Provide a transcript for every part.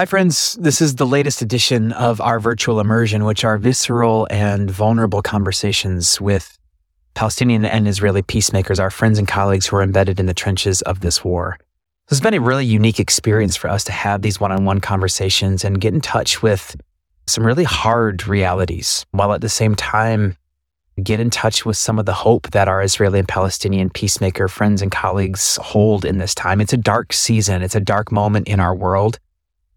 Hi, friends. This is the latest edition of our virtual immersion, which are visceral and vulnerable conversations with Palestinian and Israeli peacemakers, our friends and colleagues who are embedded in the trenches of this war. This has been a really unique experience for us to have these one on one conversations and get in touch with some really hard realities while at the same time get in touch with some of the hope that our Israeli and Palestinian peacemaker friends and colleagues hold in this time. It's a dark season, it's a dark moment in our world.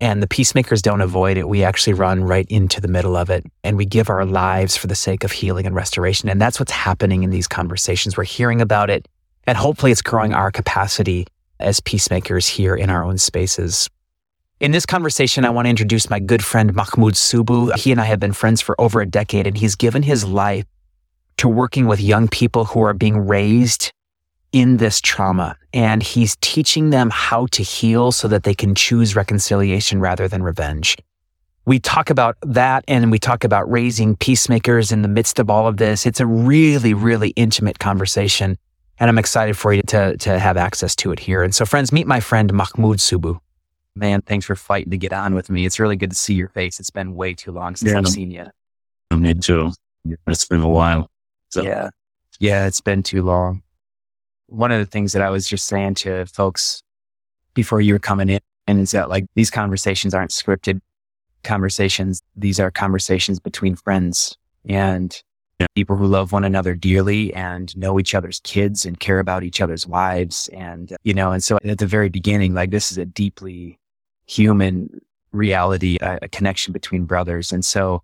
And the peacemakers don't avoid it. We actually run right into the middle of it and we give our lives for the sake of healing and restoration. And that's what's happening in these conversations. We're hearing about it and hopefully it's growing our capacity as peacemakers here in our own spaces. In this conversation, I want to introduce my good friend Mahmoud Subuh. He and I have been friends for over a decade and he's given his life to working with young people who are being raised in this trauma and he's teaching them how to heal so that they can choose reconciliation rather than revenge. We talk about that and we talk about raising peacemakers in the midst of all of this. It's a really, really intimate conversation and I'm excited for you to, to have access to it here. And so friends, meet my friend Mahmoud Subuh. Man, thanks for fighting to get on with me. It's really good to see your face. It's been way too long since yeah, I've seen you. Me too. It's been a while. So. Yeah. Yeah, it's been too long one of the things that I was just saying to folks before you were coming in and is that like these conversations aren't scripted conversations. These are conversations between friends and yeah. people who love one another dearly and know each other's kids and care about each other's wives. And, you know, and so at the very beginning, like this is a deeply human reality, a, a connection between brothers. And so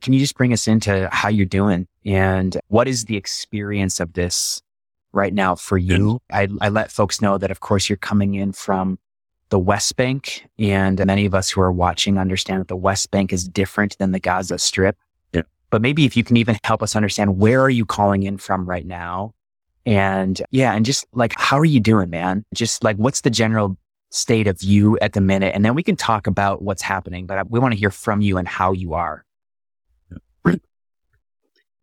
can you just bring us into how you're doing and what is the experience of this right now for you. I, I let folks know that, of course, you're coming in from the West Bank, and many of us who are watching understand that the West Bank is different than the Gaza Strip. Yeah. But maybe if you can even help us understand where are you calling in from right now? And yeah, and just like, how are you doing, man? Just like, what's the general state of you at the minute? And then we can talk about what's happening, but we want to hear from you and how you are.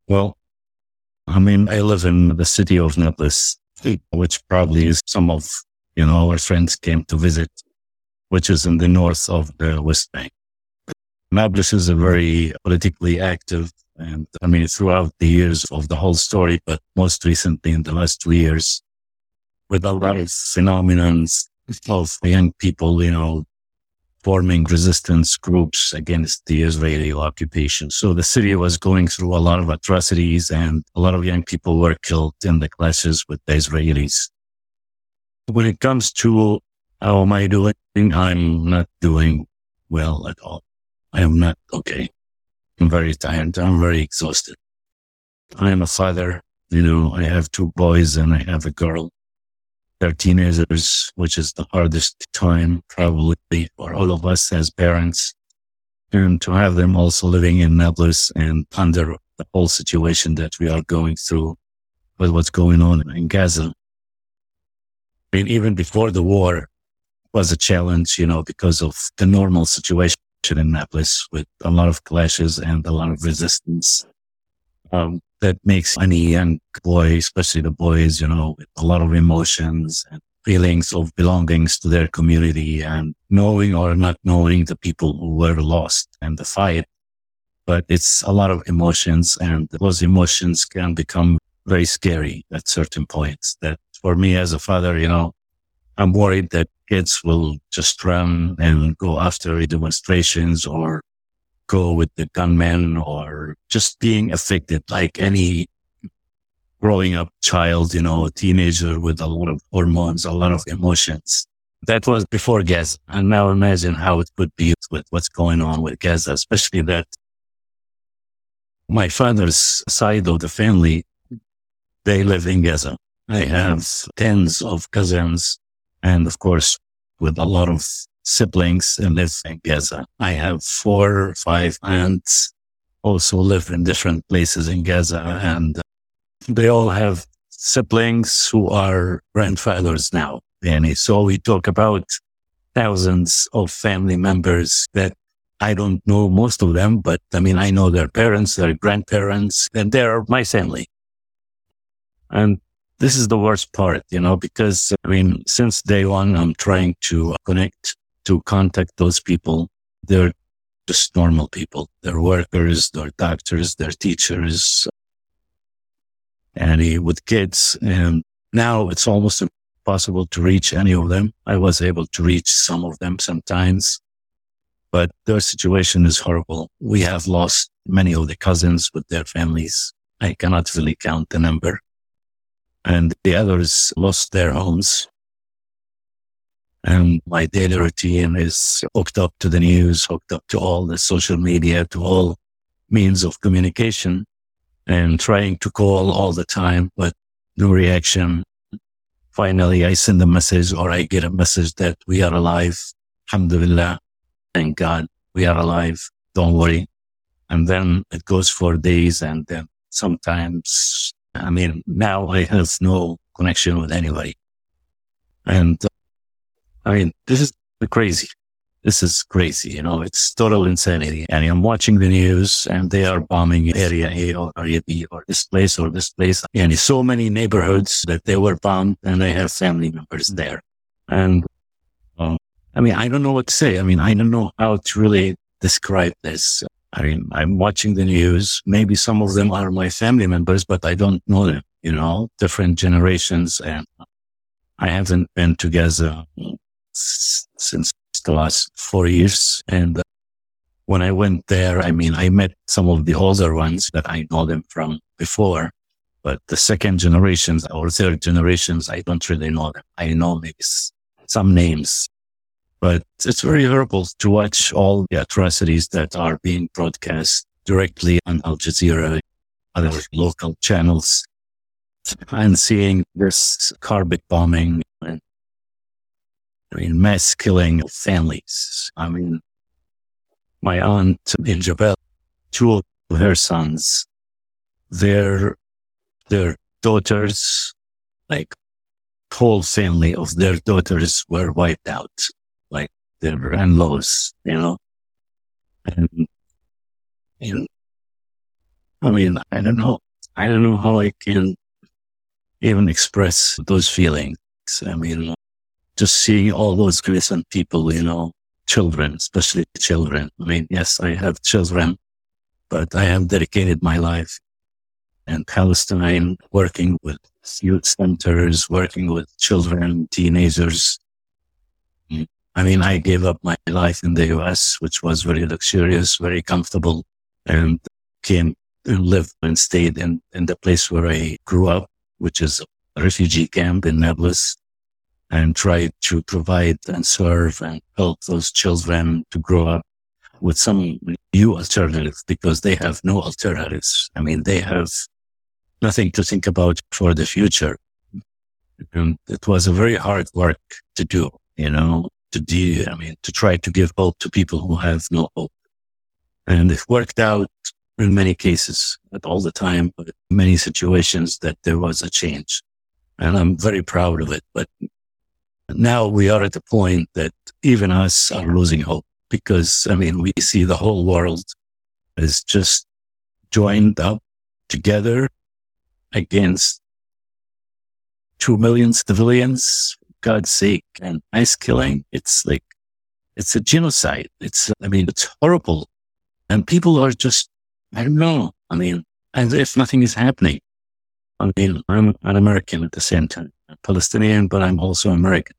Well, I mean, I live in the city of Nablus, hmm. which probably is some of, you know, our friends came to visit, which is in the north of the West Bank. Nablus is a very politically active and I mean, throughout the years of the whole story, but most recently in the last two years, with a lot of phenomenons of young people, you know, forming resistance groups against the Israeli occupation. So the city was going through a lot of atrocities and a lot of young people were killed in the clashes with the Israelis. When it comes to how am I doing, I'm not doing well at all. I am not okay. I'm very tired. I'm very exhausted. I am a father. You know, I have two boys and I have a girl their teenagers, which is the hardest time probably for all of us as parents. And to have them also living in Nablus and under the whole situation that we are going through with what's going on in Gaza. I mean, even before the war was a challenge, you know, because of the normal situation in Nablus with a lot of clashes and a lot of resistance. Um, that makes any young boy, especially the boys, you know, with a lot of emotions and feelings of belongings to their community and knowing or not knowing the people who were lost in the fight. But it's a lot of emotions and those emotions can become very scary at certain points that for me as a father, you know, I'm worried that kids will just run and go after demonstrations or go with the gunmen or just being affected like any growing up child, you know, a teenager with a lot of hormones, a lot of emotions. That was before Gaza. And now imagine how it could be with what's going on with Gaza, especially that my father's side of the family, they live in Gaza. I have tens of cousins and of course with a lot of siblings and live in Gaza. I have four or five aunts also live in different places in Gaza and uh, they all have siblings who are grandfathers now. And so we talk about thousands of family members that I don't know most of them, but I mean, I know their parents, their grandparents, and they're my family. And this is the worst part, you know, because I mean, since day one, I'm trying to connect to contact those people they're just normal people. They're workers, they're doctors, they're teachers, and with kids. And now it's almost impossible to reach any of them. I was able to reach some of them sometimes, but their situation is horrible. We have lost many of the cousins with their families. I cannot really count the number. And the others lost their homes. And my daily routine is hooked up to the news, hooked up to all the social media, to all means of communication and trying to call all the time, but no reaction. Finally, I send a message or I get a message that we are alive. Alhamdulillah. Thank God we are alive. Don't worry. And then it goes for days and then sometimes, I mean, now I have no connection with anybody. And I mean, this is crazy. This is crazy. You know, it's total insanity. And I'm watching the news and they are bombing area A or area B or this place or this place. And so many neighborhoods that they were bombed and I have family members there. And um, I mean, I don't know what to say. I mean, I don't know how to really describe this. I mean, I'm watching the news. Maybe some of them are my family members, but I don't know them, you know, different generations. And I haven't been together since the last four years. And uh, when I went there, I mean, I met some of the older ones that I know them from before, but the second generations or third generations, I don't really know them. I know maybe some names, but it's very horrible to watch all the atrocities that are being broadcast directly on Al Jazeera, other local channels, and seeing this carpet bombing and I mean, mass killing of families. I mean, my aunt in Jabal, two of her sons, their, their daughters, like whole family of their daughters were wiped out like their in-laws, you know. And, and I mean, I don't know. I don't know how I can even express those feelings. I mean, just seeing all those innocent people, you know, children, especially children. I mean, yes, I have children, but I have dedicated my life. In Palestine, working with youth centers, working with children, teenagers, I mean, I gave up my life in the US, which was very luxurious, very comfortable, and came and lived and stayed in, in the place where I grew up, which is a refugee camp in Nablus, and try to provide and serve and help those children to grow up with some new alternatives because they have no alternatives. I mean, they have nothing to think about for the future. And it was a very hard work to do, you know, to do, I mean, to try to give hope to people who have no hope. And it worked out in many cases, not all the time, but many situations that there was a change. And I'm very proud of it. But now we are at a point that even us are losing hope because, I mean, we see the whole world is just joined up together against 2 million civilians God's sake. And ice killing, it's like, it's a genocide. It's, I mean, it's horrible. And people are just, I don't know. I mean, as if nothing is happening. I mean, I'm an American at the same time, I'm Palestinian, but I'm also American.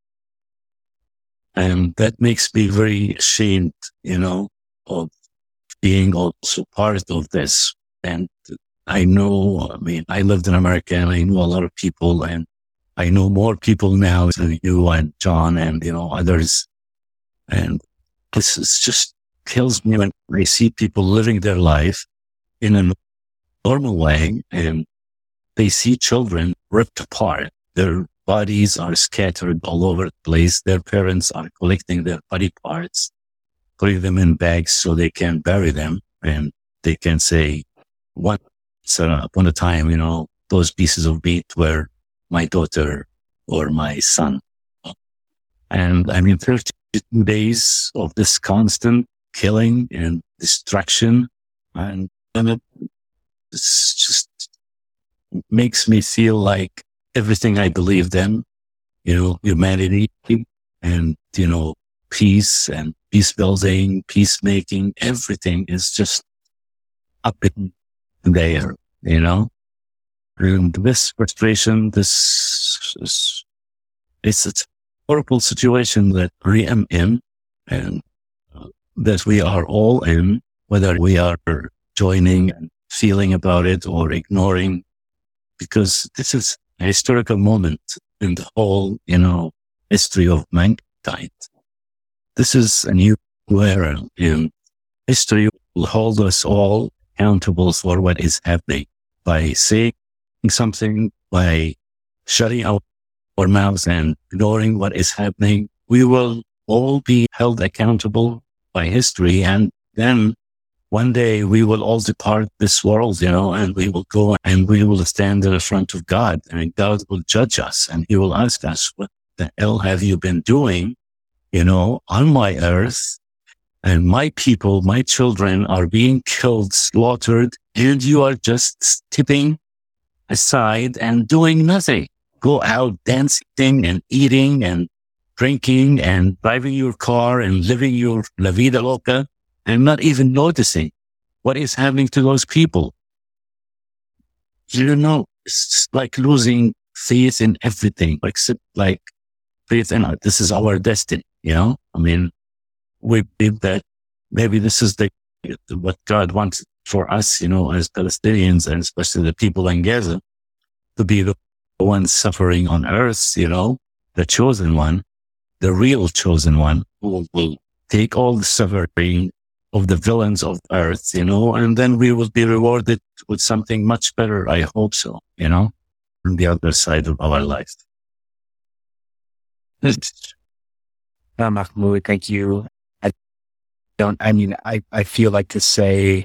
And that makes me very ashamed, you know, of being also part of this. And I know, I mean, I lived in America and I know a lot of people and I know more people now than you and John and, you know, others. And this is just kills me when I see people living their life in a normal way and they see children ripped apart. Their bodies are scattered all over the place. Their parents are collecting their body parts, putting them in bags so they can bury them and they can say, once upon a time, you know, those pieces of meat were my daughter or my son. And I mean, 32 days of this constant killing and destruction. And, and it just makes me feel like everything I believed in, you know, humanity and, you know, peace and peace building, peacemaking, everything is just up in there, you know? And this frustration, this is, it's a horrible situation that we am in and uh, that we are all in, whether we are joining and feeling about it or ignoring, because this is a historical moment in the whole, you know, history of mankind. This is a new era in history will hold us all accountable for what is happening by saying something, by shutting our, our mouths and ignoring what is happening. We will all be held accountable by history. And then one day we will all depart this world, you know, and we will go and we will stand in front of God and God will judge us and he will ask us, what the hell have you been doing, you know, on my earth? And my people, my children are being killed, slaughtered, and you are just stepping aside and doing nothing. Go out dancing and eating and drinking and driving your car and living your la vida loca and not even noticing what is happening to those people. You know, it's like losing faith in everything, except like faith in uh, this is our destiny. You know, I mean, we believe that maybe this is the what God wants for us, you know, as Palestinians and especially the people in Gaza, to be the ones suffering on earth, you know, the chosen one, the real chosen one who will take all the suffering of the villains of earth, you know, and then we will be rewarded with something much better. I hope so, you know, on the other side of our life. Uh, Mahmoud, thank you. I don't, I mean, I, I feel like to say,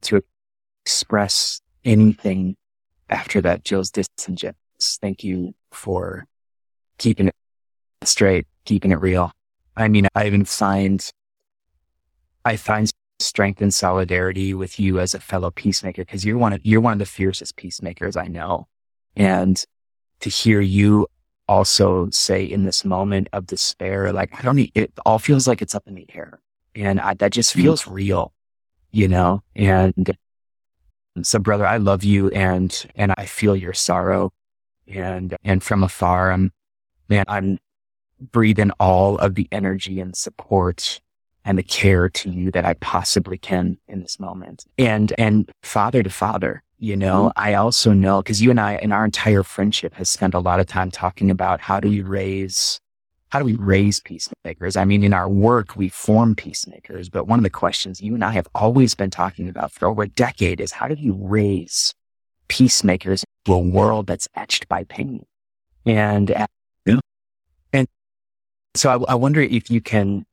to express anything after that Jill's disingenuous. Thank you for keeping it straight, keeping it real. I mean, I even find, I find strength and solidarity with you as a fellow peacemaker because you're one of, you're one of the fiercest peacemakers I know. And to hear you also say in this moment of despair, like, I don't need, it all feels like it's up in the air and I, that just mm. feels real, you know? And so brother, I love you and, and I feel your sorrow and, and from afar, I'm, man, I'm breathing all of the energy and support and the care to you that I possibly can in this moment. And, and father to father, you know, mm-hmm. I also know because you and I, in our entire friendship, has spent a lot of time talking about how do we raise, how do we raise peacemakers? I mean, in our work, we form peacemakers, but one of the questions you and I have always been talking about for over a decade is how do you raise peacemakers to a world that's etched by pain? And, yeah. and so I, I wonder if you can,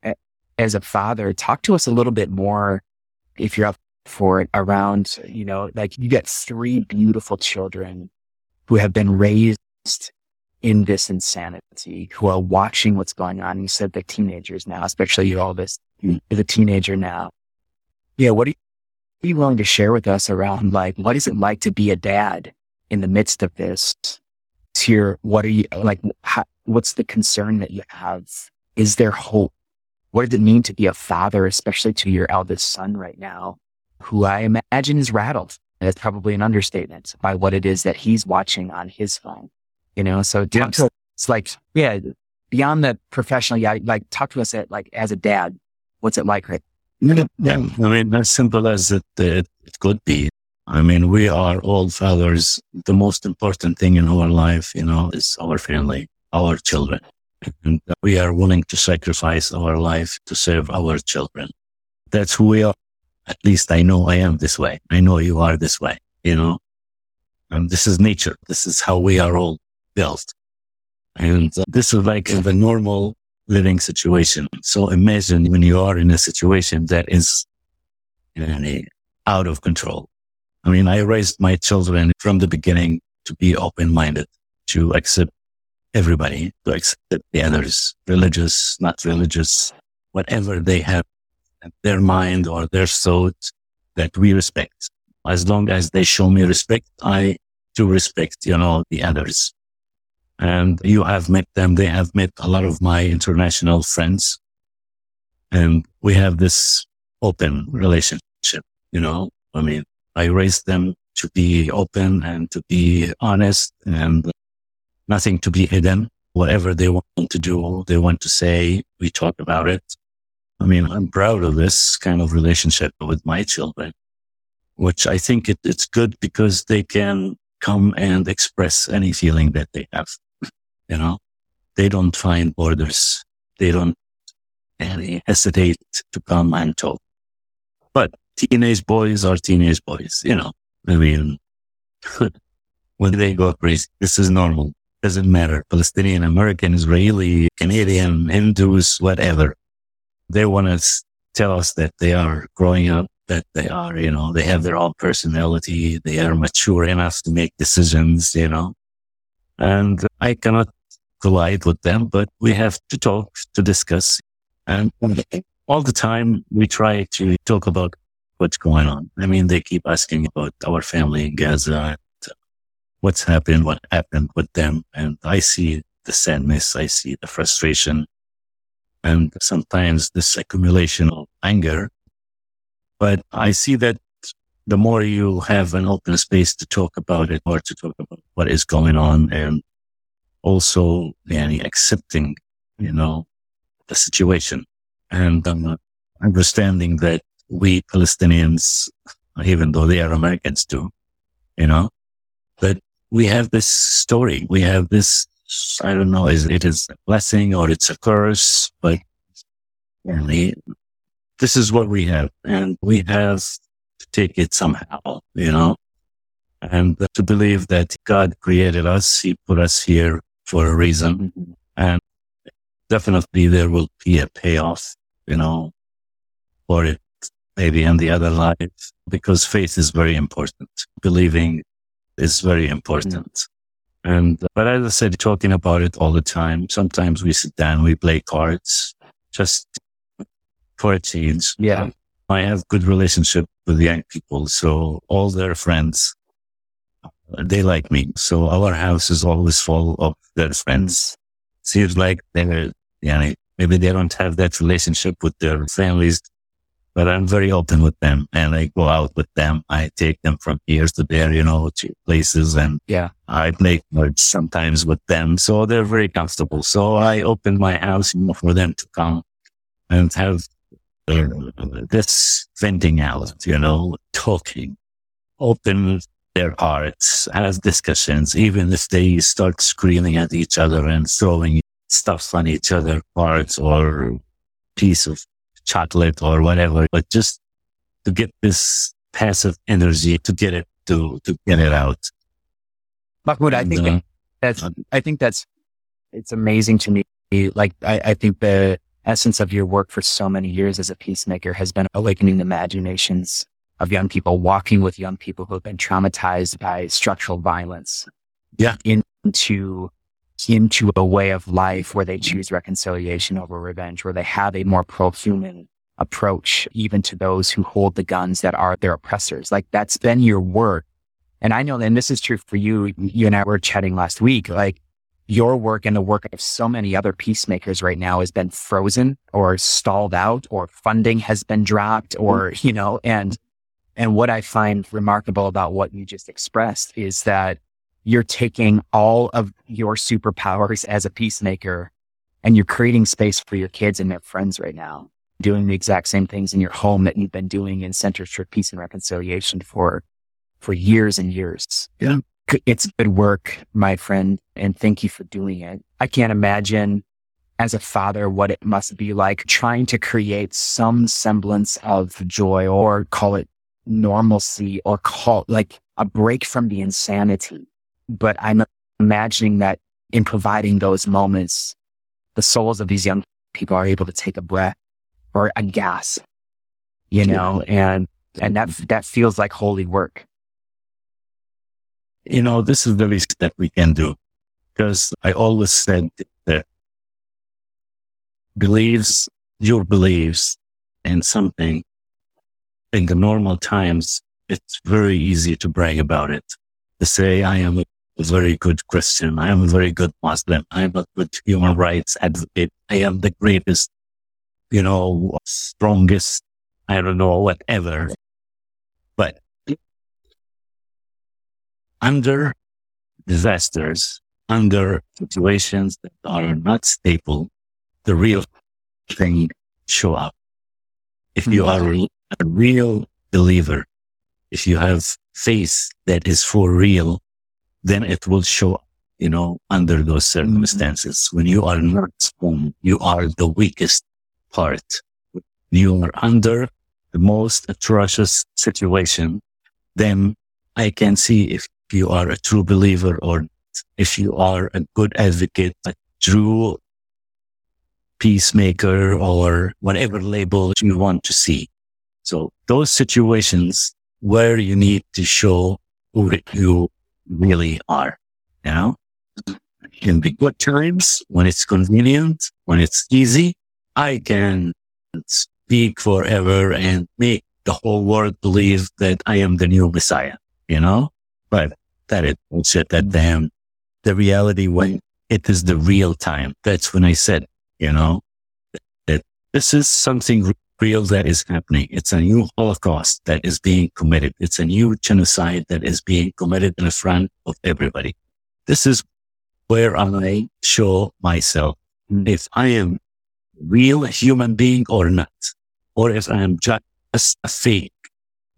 as a father, talk to us a little bit more if you're up for it around, you know, like you get three beautiful children who have been raised in this insanity, who are watching what's going on. You said they're teenagers now, especially you're all this, you're the teenager now. Yeah. What are you, are you willing to share with us around like, what is it like to be a dad in the midst of this? Here, what are you like? How, what's the concern that you have? Is there hope? What does it mean to be a father, especially to your eldest son right now? who I imagine is rattled. That's probably an understatement by what it is that he's watching on his phone. You know, so talk to it's like, yeah, beyond the professional, yeah, like talk to us at like as a dad, what's it like, right? Yeah, I mean, as simple as it, it, it could be. I mean, we are all fathers. The most important thing in our life, you know, is our family, our children. And we are willing to sacrifice our life to serve our children. That's who we are at least I know I am this way. I know you are this way, you know, and this is nature. This is how we are all built. And uh, this is like in the normal living situation. So imagine when you are in a situation that is out of control. I mean, I raised my children from the beginning to be open minded, to accept everybody, to accept the others, religious, not religious, whatever they have their mind or their thought that we respect. As long as they show me respect, I do respect, you know, the others. And you have met them. They have met a lot of my international friends. And we have this open relationship, you know, I mean, I raised them to be open and to be honest and nothing to be hidden. Whatever they want to do, they want to say, we talk about it. I mean, I'm proud of this kind of relationship with my children, which I think it, it's good because they can come and express any feeling that they have. You know, they don't find borders. They don't hesitate to come and talk. But teenage boys are teenage boys, you know, I mean, when they go crazy, this is normal. Doesn't matter. Palestinian, American, Israeli, Canadian, Hindus, whatever. They want to tell us that they are growing up, that they are, you know, they have their own personality. They are mature enough to make decisions, you know, and I cannot collide with them, but we have to talk to discuss. And all the time we try to talk about what's going on. I mean, they keep asking about our family in Gaza, what's happened, what happened with them. And I see the sadness. I see the frustration and sometimes this accumulation of anger. But I see that the more you have an open space to talk about it or to talk about what is going on and also yani, accepting, you know, the situation and um, understanding that we Palestinians, even though they are Americans too, you know, but we have this story. We have this, I don't know, is it is a blessing or it's a curse, but this is what we have and we have to take it somehow, you know, and to believe that God created us. He put us here for a reason and definitely there will be a payoff, you know, for it maybe in the other life, because faith is very important. Believing is very important. Mm. And, uh, but as I said, talking about it all the time, sometimes we sit down, we play cards just for a change. Yeah. I have good relationship with young people. So all their friends, they like me. So our house is always full of their friends. Seems like they're, yeah, maybe they don't have that relationship with their families but I'm very open with them and I go out with them. I take them from here to there, you know, to places and yeah, I play cards sometimes with them. So they're very comfortable. So I open my house for them to come and have uh, this venting out, you know, talking, open their hearts, have discussions, even if they start screaming at each other and throwing stuff on each other, parts or piece of chocolate or whatever, but just to get this passive energy to get it to to get it out. Mahmoud, I think uh, that's I think that's it's amazing to me. Like I, I think the essence of your work for so many years as a peacemaker has been awakening the imaginations of young people, walking with young people who have been traumatized by structural violence. Yeah. Into into a way of life where they choose reconciliation over revenge, where they have a more pro-human approach, even to those who hold the guns that are their oppressors. Like that's been your work. And I know, and this is true for you. You and I were chatting last week, like your work and the work of so many other peacemakers right now has been frozen or stalled out or funding has been dropped or, mm-hmm. you know, and, and what I find remarkable about what you just expressed is that you're taking all of your superpowers as a peacemaker and you're creating space for your kids and their friends right now, doing the exact same things in your home that you've been doing in Centers for Peace and Reconciliation for, for years and years. Yeah. It's good work, my friend. And thank you for doing it. I can't imagine as a father what it must be like trying to create some semblance of joy or call it normalcy or call like a break from the insanity but I'm imagining that in providing those moments, the souls of these young people are able to take a breath or a gas, you know, and, and that, that feels like holy work. You know, this is the least that we can do because I always said that believes your beliefs in something in the normal times, it's very easy to brag about it. To say, I am a very good Christian. I am a very good Muslim. I am a good human rights advocate. I am the greatest you know, strongest, I don't know, whatever. But under disasters, under situations that are not stable, the real thing show up. If you are mm-hmm. a real believer, if you have faith that is for real, then it will show you know, under those mm-hmm. circumstances. When you are not strong, you are the weakest part. You are under the most atrocious situation, then I can see if you are a true believer or if you are a good advocate, a true peacemaker or whatever label you want to see. So those situations where you need to show who you really are, you know, in the good times when it's convenient, when it's easy, I can speak forever and make the whole world believe that I am the new Messiah, you know, but that is bullshit that damn the reality when it is the real time. That's when I said, you know, that this is something real that is happening. It's a new Holocaust that is being committed. It's a new genocide that is being committed in front of everybody. This is where I show myself hmm. if I am real human being or not, or if I am just a fake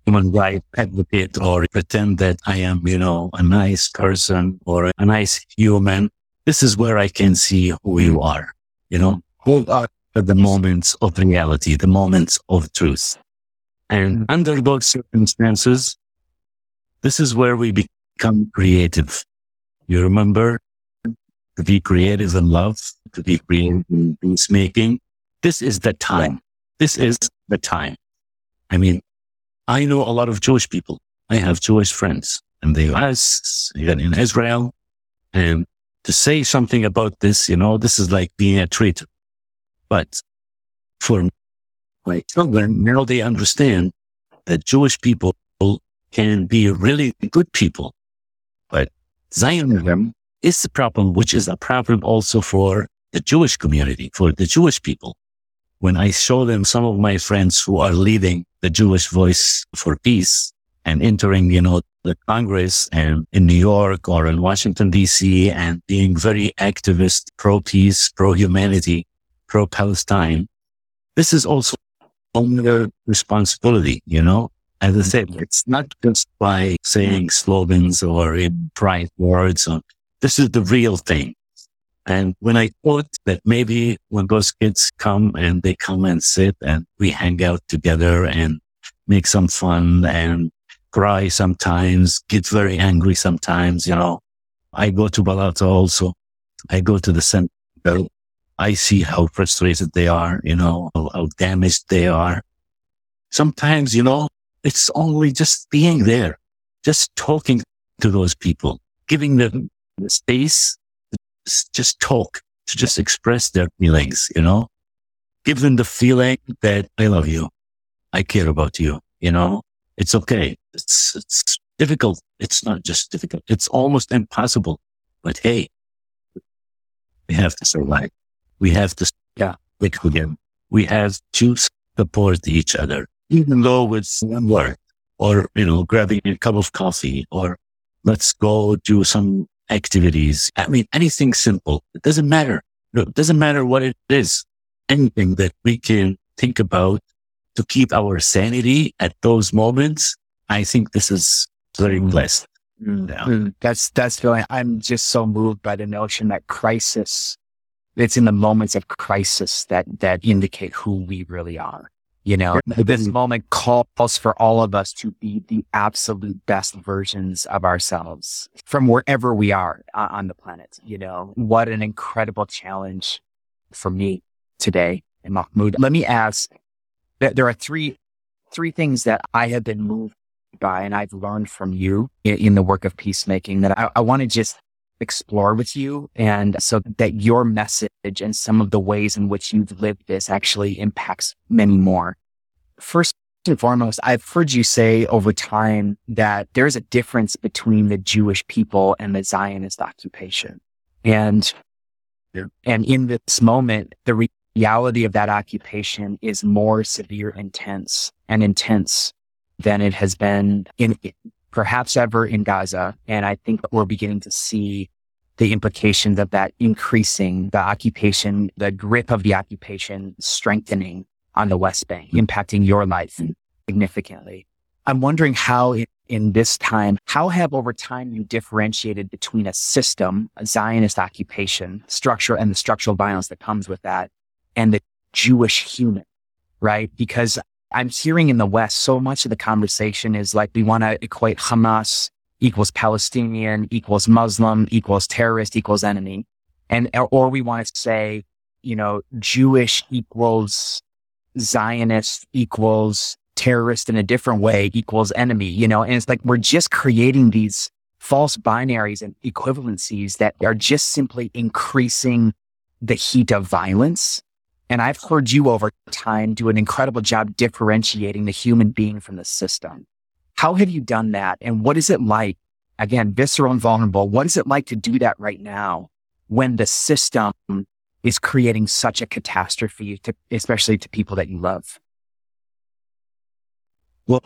human rights advocate or pretend that I am, you know, a nice person or a nice human. This is where I can see who you are, you know, who are the moments of reality, the moments of truth. And mm. under those circumstances, this is where we become creative. You remember to be creative in love, to be creative in peacemaking. This is the time. This is the time. I mean, I know a lot of Jewish people. I have Jewish friends in the US, even in Israel. And to say something about this, you know, this is like being a traitor. But for my children, now they understand that Jewish people can be really good people. But Zionism is the problem, which is a problem also for the Jewish community, for the Jewish people. When I show them some of my friends who are leading the Jewish voice for peace and entering, you know, the Congress and in New York or in Washington, DC and being very activist, pro peace, pro humanity, pro Palestine. This is also their responsibility, you know, as I said, it's not just by saying slogans or in bright words. Or, this is the real thing. And when I thought that maybe when those kids come and they come and sit and we hang out together and make some fun and cry sometimes, get very angry sometimes, you know, I go to Balata also. I go to the center. I see how frustrated they are, you know, how, damaged they are. Sometimes, you know, it's only just being there, just talking to those people, giving them the space just talk, to just express their feelings, you know, give them the feeling that I love you. I care about you. You know, it's okay. It's, it's difficult. It's not just difficult. It's almost impossible, but hey, we have to survive. We have to, yeah, wake again. We have to support each other, even though it's one word or, you know, grabbing a cup of coffee or let's go do some activities. I mean, anything simple. It doesn't matter. it doesn't matter what it is. Anything that we can think about to keep our sanity at those moments. I think this is very mm. blessed. Mm, yeah. Mm, that's, that's feeling. I'm just so moved by the notion that crisis, it's in the moments of crisis that, that indicate who we really are. You know, this moment calls for all of us to be the absolute best versions of ourselves from wherever we are uh, on the planet. You know, what an incredible challenge for me today. And Mahmoud, let me ask that there are three, three things that I have been moved by and I've learned from you in, in the work of peacemaking that I, I want to just explore with you and so that your message and some of the ways in which you've lived this actually impacts many more. First and foremost, I've heard you say over time that there's a difference between the Jewish people and the Zionist occupation. And, yeah. and in this moment, the reality of that occupation is more severe, intense and intense than it has been in perhaps ever in Gaza. And I think we're beginning to see the implications of that increasing the occupation, the grip of the occupation strengthening on the West Bank, impacting your life significantly. I'm wondering how in, in this time, how have over time you differentiated between a system, a Zionist occupation structure and the structural violence that comes with that and the Jewish human, right? Because I'm hearing in the West, so much of the conversation is like we want to equate Hamas equals Palestinian equals Muslim equals terrorist equals enemy. And, or we want to say, you know, Jewish equals Zionist equals terrorist in a different way equals enemy, you know, and it's like we're just creating these false binaries and equivalencies that are just simply increasing the heat of violence and I've heard you over time do an incredible job differentiating the human being from the system. How have you done that? And what is it like? Again, visceral and vulnerable. What is it like to do that right now when the system is creating such a catastrophe to, especially to people that you love? Well,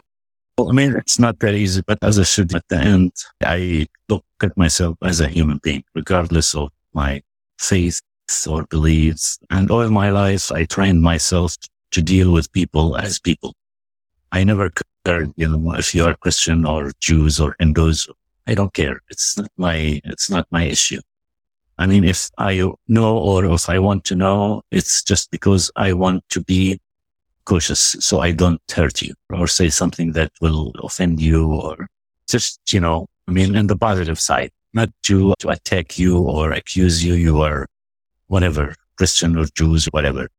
well, I mean, it's not that easy, but as I said at the end, I look at myself as a human being, regardless of my faith, or beliefs. And all my life, I trained myself to deal with people as people. I never cared, you know, if you are Christian or Jews or Hindus. I don't care. It's not my, it's not my issue. I mean, if I know or if I want to know, it's just because I want to be cautious so I don't hurt you or say something that will offend you or just, you know, I mean, in the positive side, not to, to attack you or accuse you. You are whatever, Christian or Jews, whatever.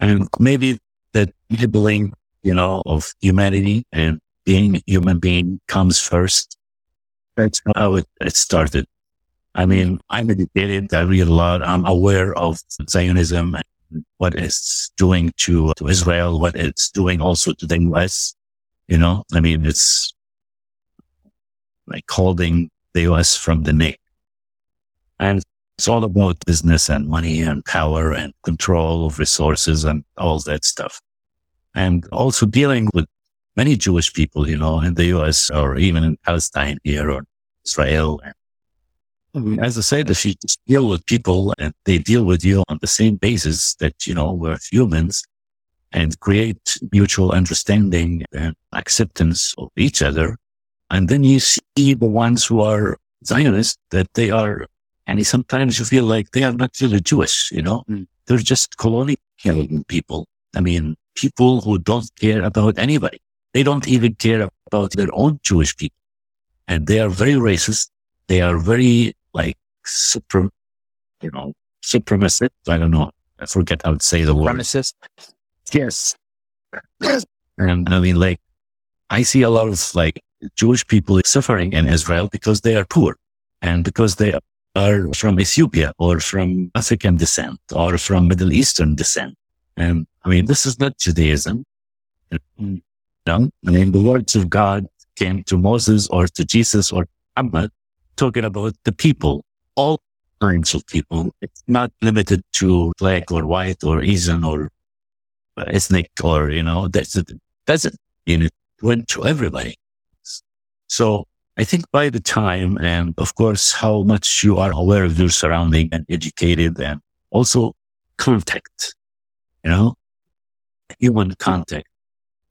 And maybe that labeling, you know, of humanity and being human being comes first. That's how it, it started. I mean, I'm educated. I read a lot. I'm aware of Zionism and what it's doing to, to Israel, what it's doing also to the US. You know, I mean, it's like holding the US from the neck. And it's all about business and money and power and control of resources and all that stuff. And also dealing with many Jewish people, you know, in the US or even in Palestine here or Israel. As I said, if you just deal with people and they deal with you on the same basis that, you know, we're humans and create mutual understanding and acceptance of each other. And then you see the ones who are Zionists that they are and sometimes you feel like they are not really Jewish, you know, mm. they're just colonial people. I mean, people who don't care about anybody. They don't even care about their own Jewish people. And they are very racist. They are very like super, you know, supremacist. I don't know. I forget how to say the word. Supremacist. Yes. and I mean, like, I see a lot of like Jewish people suffering in Israel because they are poor and because they are from Ethiopia or from African descent or from Middle Eastern descent. And I mean, this is not Judaism. No, I mean, the words of God came to Moses or to Jesus or Muhammad talking about the people, all kinds of people. It's not limited to black or white or Asian or ethnic or, you know, that's it. That's it. You know, it went to everybody. So I think by the time and of course, how much you are aware of your surrounding and educated and also contact, you know, human contact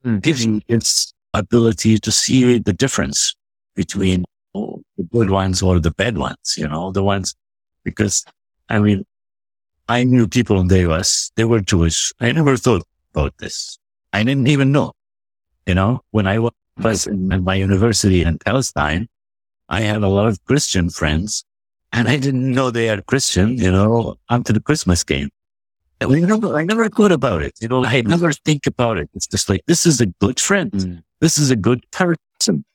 mm. gives you its ability to see the difference between oh, the good ones or the bad ones, you know, the ones, because I mean, I knew people in the US, they were Jewish. I never thought about this. I didn't even know, you know, when I was in my university in Palestine, I had a lot of Christian friends and I didn't know they are Christian, you know, after the Christmas game. And I never, I never thought about it. You know, I never think about it. It's just like, this is a good friend. Mm. This is a good person.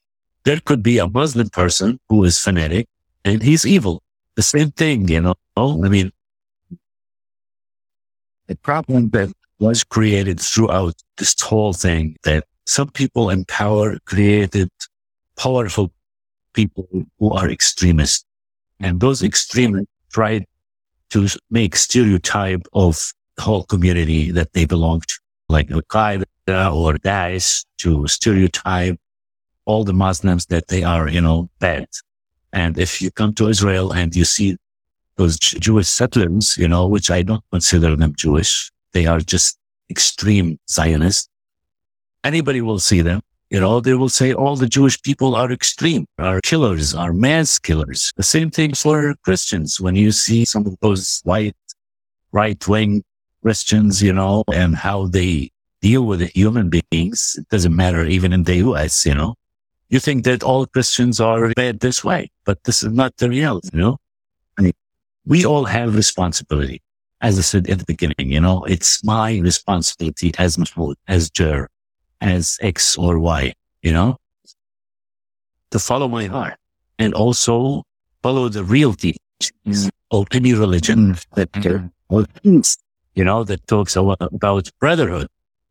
There could be a Muslim person who is fanatic and he's evil. The same thing, you know. I mean, the problem that was created throughout this whole thing that some people in power created powerful people who are extremists. And those extremists tried to make stereotype of whole community that they belong to, like uh, Al-Qaeda or Daesh to stereotype all the Muslims that they are, you know, bad. And if you come to Israel and you see those Jewish settlers, you know, which I don't consider them Jewish, they are just extreme Zionists. Anybody will see them you know, they will say all the Jewish people are extreme, are killers, are mass killers. The same thing for Christians. When you see some of those white, right wing Christians, you know, and how they deal with human beings, it doesn't matter even in the US, you know, you think that all Christians are bad this way, but this is not the reality, you know. I mean, we all have responsibility. As I said at the beginning, you know, it's my responsibility as Mahmoud, as Jer, as X or Y, you know, to follow my heart and also follow the real teachings mm. of any religion mm. that, mm-hmm. you know, that talks about brotherhood.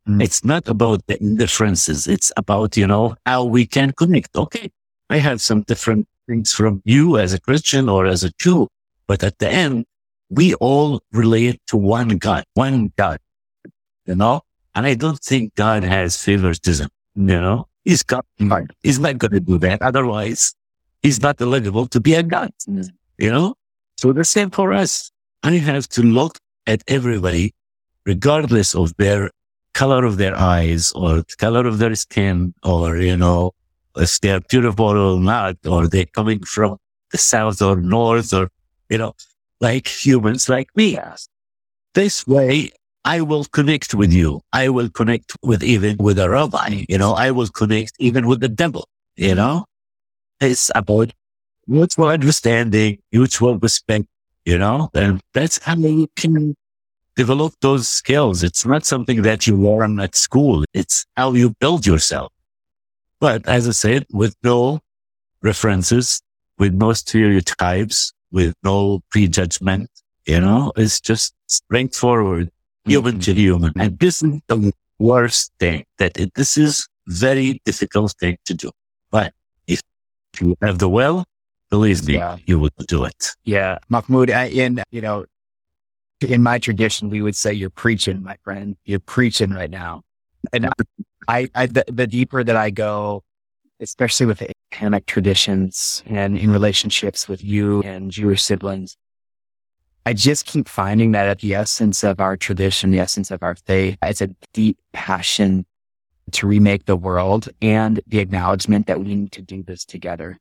Mm. It's not about the differences. It's about, you know, how we can connect. Okay. I have some different things from you as a Christian or as a Jew, but at the end, we all relate to one God, one God, you know? And I don't think God has favoritism. You know, he's God. He's not going to do that. Otherwise, he's not eligible to be a God. You know, so the same for us. I have to look at everybody, regardless of their color of their eyes or the color of their skin or, you know, if they're beautiful or not, or they're coming from the south or north or, you know, like humans like me. This way, I will connect with you. I will connect with even with a rabbi, you know, I will connect even with the devil, you know, it's about mutual understanding, mutual respect, you know, and that's how you can develop those skills. It's not something that you learn at school. It's how you build yourself. But as I said, with no references, with no stereotypes, with no prejudgment, you know, it's just straightforward human to human. And this is the worst thing that it, this is very difficult thing to do. But if you have the will, believe me, yeah. you will do it. Yeah. Mahmoud, I, in, you know, in my tradition, we would say you're preaching, my friend. You're preaching right now. And I, I the, the deeper that I go, especially with the Abrahamic traditions and in relationships with you and Jewish siblings, I just keep finding that at the essence of our tradition, the essence of our faith, it's a deep passion to remake the world and the acknowledgement that we need to do this together.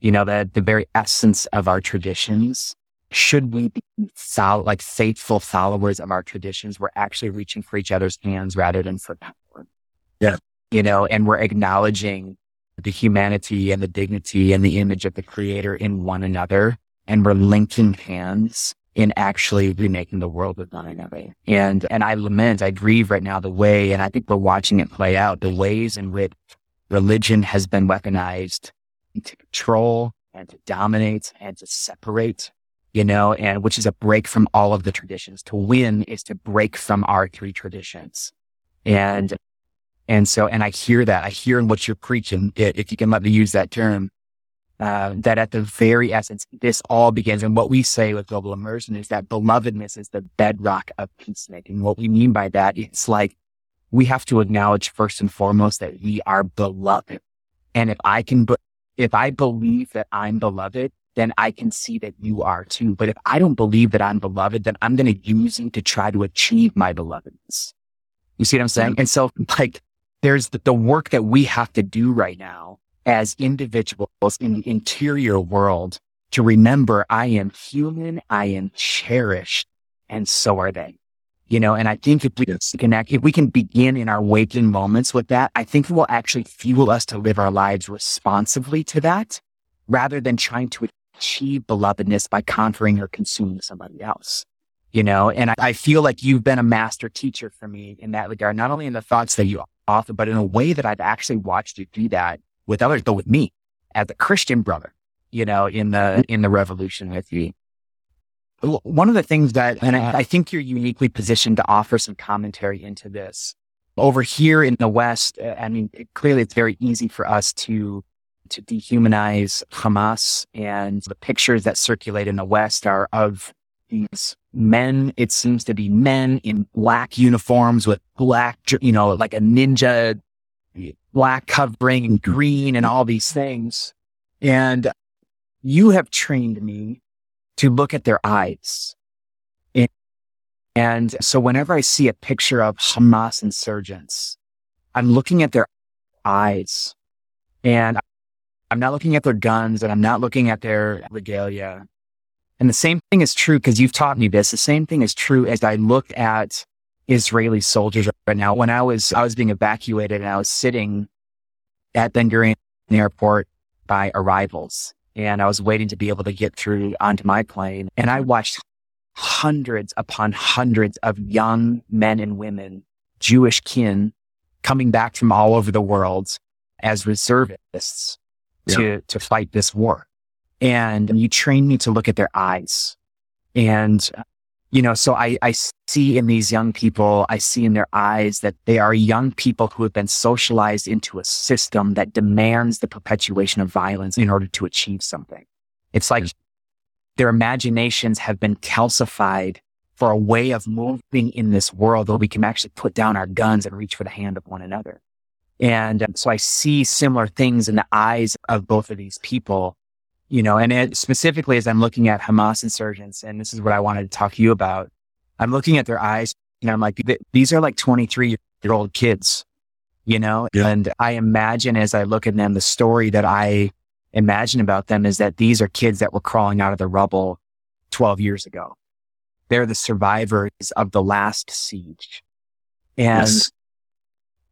You know, that the very essence of our traditions, should we be sol- like faithful followers of our traditions, we're actually reaching for each other's hands rather than for power. Yeah. You know, and we're acknowledging the humanity and the dignity and the image of the creator in one another. And we're linking hands in actually remaking the world with one another. And, and I lament, I grieve right now the way, and I think we're watching it play out, the ways in which religion has been weaponized to control and to dominate and to separate, you know, and which is a break from all of the traditions. To win is to break from our three traditions. And, and so, and I hear that. I hear in what you're preaching, if you can let me use that term, uh, that at the very essence, this all begins. And what we say with global immersion is that belovedness is the bedrock of peacemaking. What we mean by that, it's like we have to acknowledge first and foremost that we are beloved. And if I can, if I believe that I'm beloved, then I can see that you are too. But if I don't believe that I'm beloved, then I'm going to use you to try to achieve my belovedness. You see what I'm saying? And so like there's the, the work that we have to do right now as individuals in mm-hmm. the interior world to remember I am human, I am cherished, and so are they. You know, and I think if we can, if we can begin in our waking moments with that, I think it will actually fuel us to live our lives responsively to that rather than trying to achieve belovedness by conquering or consuming somebody else. You know, and I, I feel like you've been a master teacher for me in that regard, not only in the thoughts that you offer, but in a way that I've actually watched you do that with others, but with me as a Christian brother, you know, in the, in the revolution with you. One of the things that, and I, I think you're uniquely positioned to offer some commentary into this over here in the West. Uh, I mean, clearly it's very easy for us to, to dehumanize Hamas and the pictures that circulate in the West are of these men, it seems to be men in black uniforms with black, you know, like a ninja, black covering green and all these things. And you have trained me to look at their eyes. And, and so whenever I see a picture of Hamas insurgents, I'm looking at their eyes and I'm not looking at their guns and I'm not looking at their regalia. And the same thing is true because you've taught me this. The same thing is true as I look at Israeli soldiers right now. When I was, I was being evacuated and I was sitting at Ben Gurion airport by arrivals and I was waiting to be able to get through onto my plane and I watched hundreds upon hundreds of young men and women, Jewish kin coming back from all over the world as reservists yeah. to, to fight this war. And you trained me to look at their eyes. And, you know, so I, I see in these young people, I see in their eyes that they are young people who have been socialized into a system that demands the perpetuation of violence in order to achieve something. It's like their imaginations have been calcified for a way of moving in this world where we can actually put down our guns and reach for the hand of one another. And um, so I see similar things in the eyes of both of these people, you know, and it, specifically as I'm looking at Hamas insurgents, and this is what I wanted to talk to you about. I'm looking at their eyes and I'm like, these are like 23 year old kids, you know, yeah. and I imagine as I look at them, the story that I imagine about them is that these are kids that were crawling out of the rubble 12 years ago. They're the survivors of the last siege. And yes.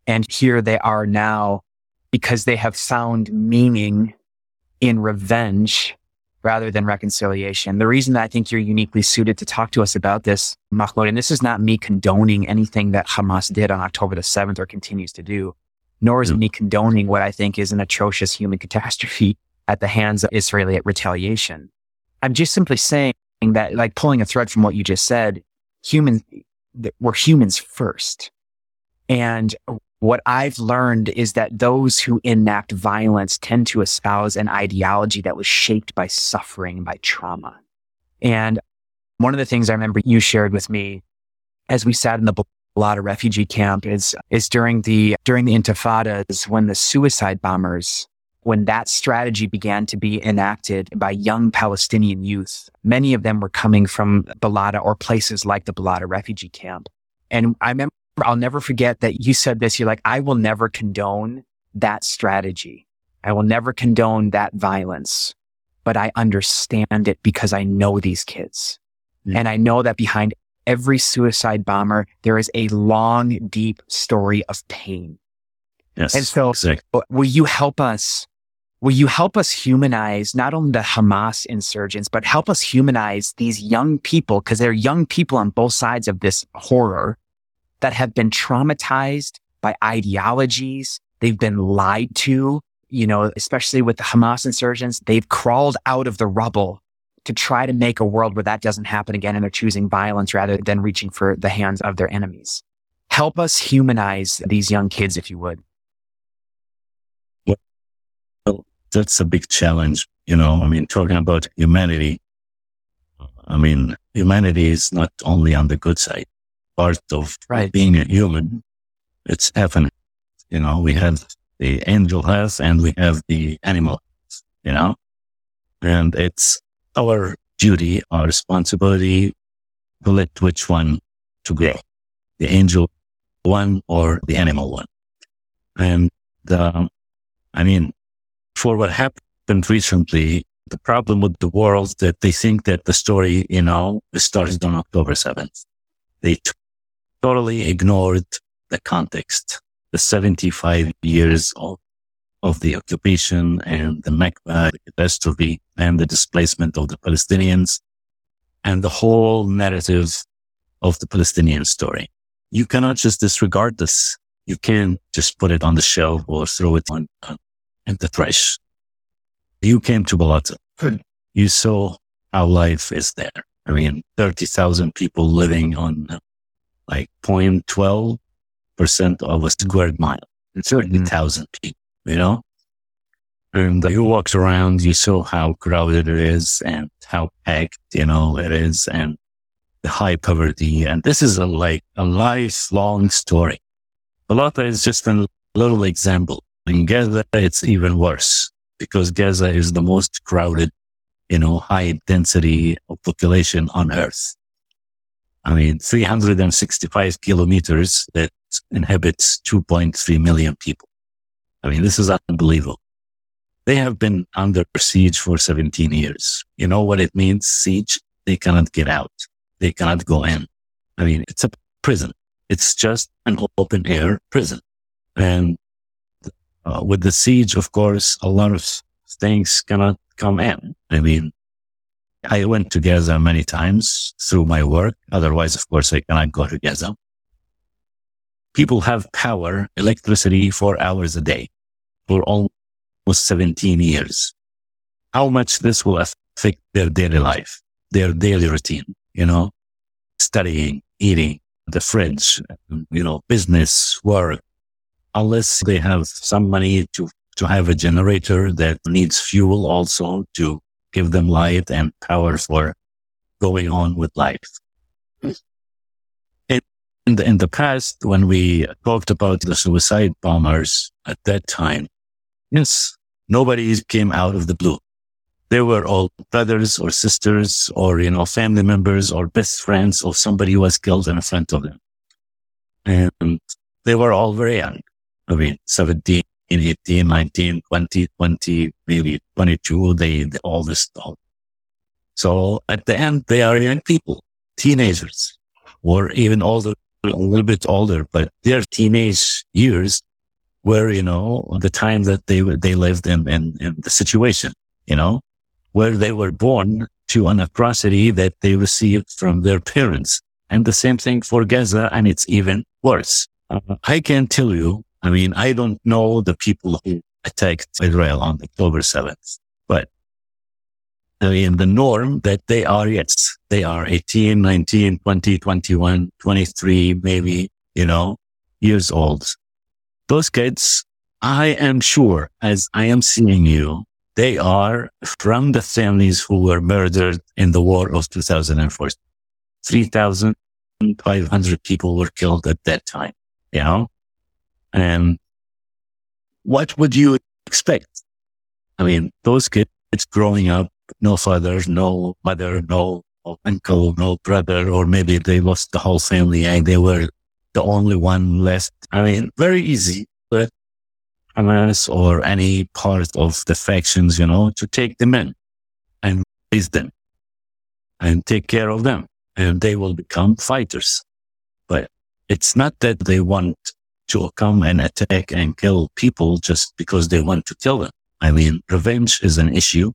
And here they are now because they have found meaning in revenge rather than reconciliation. The reason that I think you're uniquely suited to talk to us about this, Mahmoud, and this is not me condoning anything that Hamas did on October the 7th or continues to do, nor is it mm. me condoning what I think is an atrocious human catastrophe at the hands of Israeli retaliation. I'm just simply saying that, like pulling a thread from what you just said, humans, we're humans first. And what I've learned is that those who enact violence tend to espouse an ideology that was shaped by suffering, by trauma. And one of the things I remember you shared with me as we sat in the Balata refugee camp is, is during the, during the intifadas when the suicide bombers, when that strategy began to be enacted by young Palestinian youth, many of them were coming from Balata or places like the Balata refugee camp. And I remember I'll never forget that you said this. You're like, I will never condone that strategy. I will never condone that violence, but I understand it because I know these kids. Mm. And I know that behind every suicide bomber, there is a long, deep story of pain. Yes. And so exactly. will you help us? Will you help us humanize not only the Hamas insurgents, but help us humanize these young people? Cause they're young people on both sides of this horror that have been traumatized by ideologies. They've been lied to, you know, especially with the Hamas insurgents. They've crawled out of the rubble to try to make a world where that doesn't happen again. And they're choosing violence rather than reaching for the hands of their enemies. Help us humanize these young kids, if you would. Well, that's a big challenge. You know, I mean, talking about humanity, I mean, humanity is not only on the good side part of right. being a human. It's heaven. You know, we have the angel health and we have the animal, you know, and it's our duty, our responsibility to let which one to go, the angel one or the animal one. And, uh, I mean, for what happened recently, the problem with the world that they think that the story, you know, started on October 7th. They totally ignored the context, the 75 years of, of the occupation and the Nakba the catastrophe and the displacement of the Palestinians and the whole narrative of the Palestinian story. You cannot just disregard this. You can't just put it on the shelf or throw it on, on in the trash. You came to Balata. You saw how life is there. I mean, 30,000 people living on like 0.12% of a square mile. It's 30,000 mm-hmm. people, you know? And you walked around, you saw how crowded it is and how packed, you know, it is. And the high poverty. And this is a, like a lifelong story. Balata is just a little example. In Gaza, it's even worse because Gaza is the most crowded, you know, high density of population on earth. I mean, 365 kilometers that inhabits 2.3 million people. I mean, this is unbelievable. They have been under siege for 17 years. You know what it means? Siege. They cannot get out. They cannot go in. I mean, it's a prison. It's just an open air prison. And uh, with the siege, of course, a lot of things cannot come in. I mean, I went to Gaza many times through my work. Otherwise, of course, I cannot go to Gaza. People have power, electricity four hours a day for almost 17 years. How much this will affect their daily life, their daily routine, you know, studying, eating, the fridge, you know, business, work, unless they have some money to, to have a generator that needs fuel also to give them light and power for going on with life. In the, in the past, when we talked about the suicide bombers at that time, yes, nobody came out of the blue. They were all brothers or sisters or, you know, family members or best friends or somebody who was killed in front of them. And they were all very young. I mean, 17, 18, 19, 20, 20, maybe 22, they, they all this all. So at the end, they are young people, teenagers, or even older, a little bit older, but their teenage years were, you know, the time that they they lived in, in, in the situation, you know, where they were born to an atrocity that they received from their parents. And the same thing for Gaza, and it's even worse. Uh, I can tell you I mean, I don't know the people who attacked Israel on October 7th, but I mean, the norm that they are, yes, they are 18, 19, 20, 21, 23, maybe, you know, years old. Those kids, I am sure, as I am seeing you, they are from the families who were murdered in the war of 2004. 3,500 people were killed at that time, you know? And what would you expect? I mean, those kids growing up, no father, no mother, no uncle, no brother, or maybe they lost the whole family and they were the only one left. I mean, very easy, but Hamas or any part of the factions, you know, to take them in and raise them and take care of them and they will become fighters. But it's not that they want to come and attack and kill people just because they want to kill them. I mean, revenge is an issue,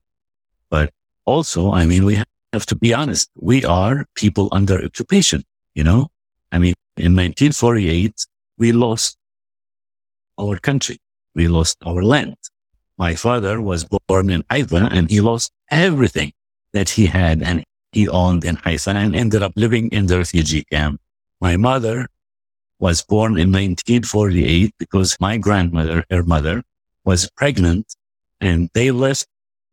but also, I mean, we have to be honest. We are people under occupation, you know? I mean, in 1948, we lost our country. We lost our land. My father was born in Haifa and he lost everything that he had and he owned in Haifa and ended up living in the refugee camp. My mother was born in 1948 because my grandmother, her mother, was pregnant and they left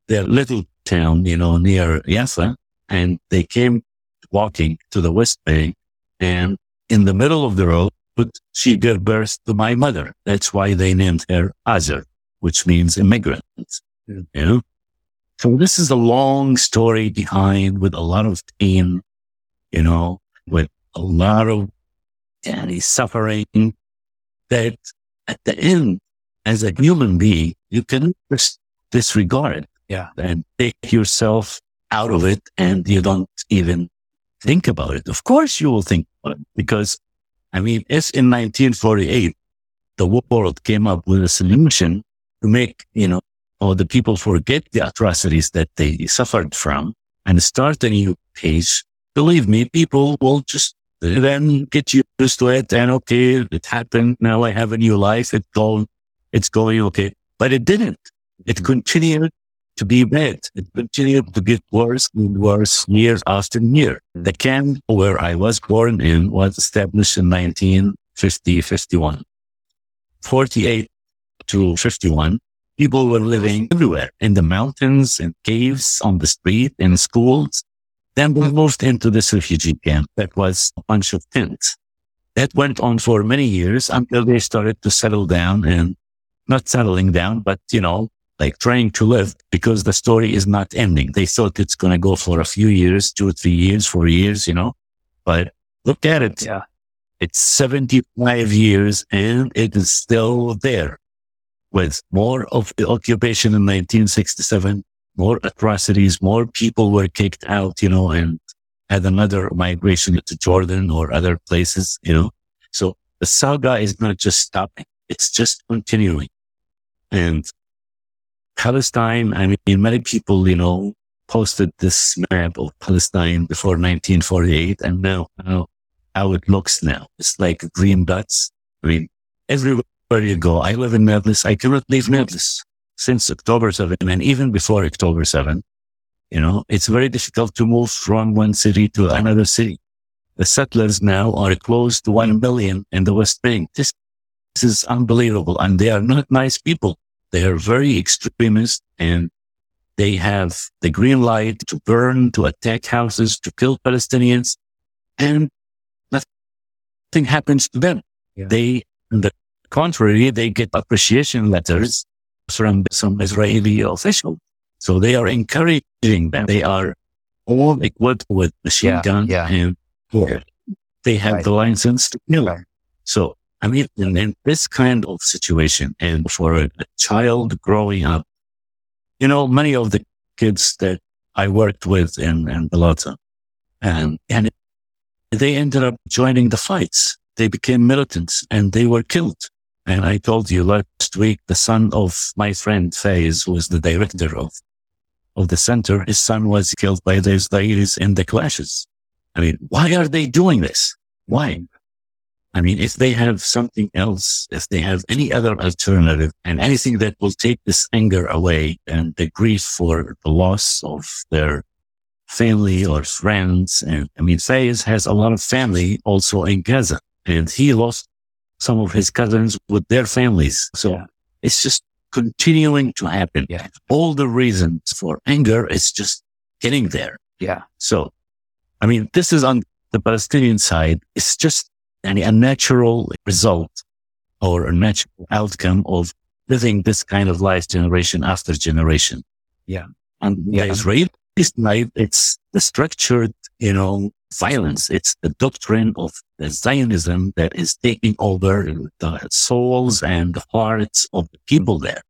their little town, you know, near Jaffa and they came walking to the West Bank and in the middle of the road, but she gave birth to my mother. That's why they named her Azar, which means immigrant, you know? So this is a long story behind with a lot of pain, you know, with a lot of and he's suffering that at the end, as a human being, you can just disregard yeah. and take yourself out of it and you don't even think about it. Of course you will think about it because I mean, if in 1948, the world came up with a solution to make, you know, all the people forget the atrocities that they suffered from and start a new page, believe me, people will just then get used to it and okay, it happened. Now I have a new life. It's going, it's going okay. But it didn't. It mm-hmm. continued to be bad. It continued to get worse and worse year after year. The camp where I was born in was established in 1950, 51. 48 to 51, people were living everywhere in the mountains, in caves, on the street, in schools. Then we moved into this refugee camp that was a bunch of tents. That went on for many years until they started to settle down and not settling down, but you know, like trying to live because the story is not ending. They thought it's going to go for a few years, two or three years, four years, you know, but look at it. Yeah. It's 75 years and it is still there with more of the occupation in 1967, more atrocities, more people were kicked out, you know, and had another migration to Jordan or other places, you know. So the saga is not just stopping. It's just continuing. And Palestine, I mean, many people, you know, posted this map of Palestine before 1948 and now how, how it looks now. It's like green dots. I mean, everywhere you go, I live in Nablus. I cannot leave Nablus since October 7 and even before October 7. You know, it's very difficult to move from one city to another city. The settlers now are close to 1 million in the West Bank. This, this is unbelievable. And they are not nice people. They are very extremist and they have the green light to burn, to attack houses, to kill Palestinians. And nothing happens to them. Yeah. They, on the contrary, they get appreciation letters from some Israeli official. So they are encouraging them. They are all equipped with machine yeah, guns yeah. and they have right. the license to kill. Right. So, I mean, in, in, this kind of situation and for a, a child growing up, you know, many of the kids that I worked with in, in Balata and, um, and they ended up joining the fights. They became militants and they were killed. And I told you last week, the son of my friend Faiz, who is the director of, of the center, his son was killed by the Israelis in the clashes. I mean, why are they doing this? Why? I mean, if they have something else, if they have any other alternative and anything that will take this anger away and the grief for the loss of their family or friends. And I mean, Faiz has a lot of family also in Gaza and he lost some of his cousins with their families. So yeah. it's just continuing to happen. Yeah. All the reasons for anger is just getting there. Yeah. So, I mean, this is on the Palestinian side. It's just an, a natural result or a natural outcome of living this kind of life generation after generation. Yeah. And yeah. the Israeli side, it's the structured, you know, violence. It's the doctrine of the Zionism that is taking over the souls and the hearts of the people there.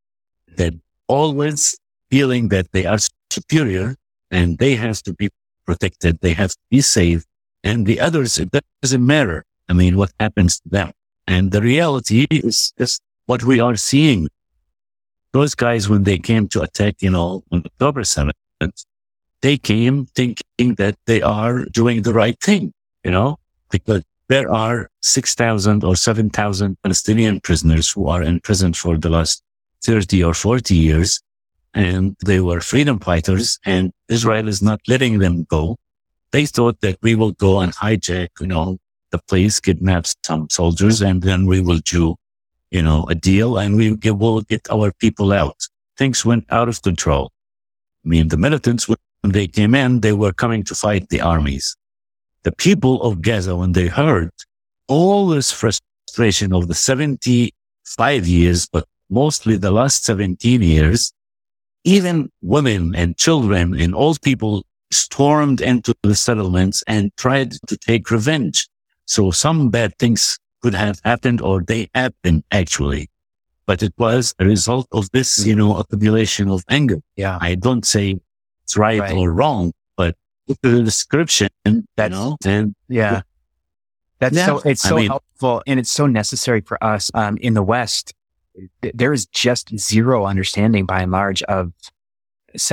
That always feeling that they are superior and they have to be protected. They have to be safe. And the others, it doesn't matter. I mean, what happens to them? And the reality is just what we are seeing. Those guys, when they came to attack, you know, on October 7th, they came thinking that they are doing the right thing, you know, because there are 6,000 or 7,000 Palestinian prisoners who are in prison for the last 30 or 40 years. And they were freedom fighters and Israel is not letting them go. They thought that we will go and hijack, you know, the place, kidnap some soldiers and then we will do, you know, a deal and we will get our people out. Things went out of control. I mean, the militants when they came in, they were coming to fight the armies. The people of Gaza, when they heard all this frustration of the 75 years, but mostly the last 17 years, even women and children and old people stormed into the settlements and tried to take revenge. So some bad things could have happened or they happened actually. But it was a result of this, you know, accumulation of anger. Yeah. I don't say it's right, right. or wrong, but the description, that's, you know, and yeah, that's yeah. so, it's so I mean, helpful and it's so necessary for us, um, in the West. There is just zero understanding by and large of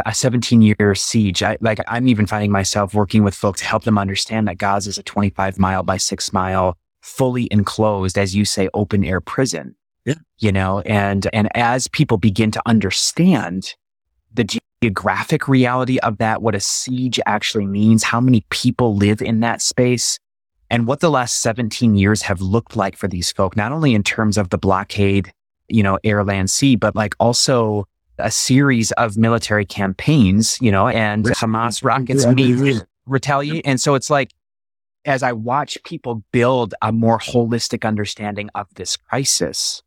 a 17 year siege. I, like I'm even finding myself working with folks to help them understand that Gaza is a 25 mile by six mile, fully enclosed, as you say, open air prison. Yeah. You know, and, and as people begin to understand the geographic reality of that, what a siege actually means, how many people live in that space, and what the last 17 years have looked like for these folk, not only in terms of the blockade, you know, air, land, sea, but like also a series of military campaigns, you know, and Hamas rockets meet retaliate. And so it's like, as I watch people build a more holistic understanding of this crisis,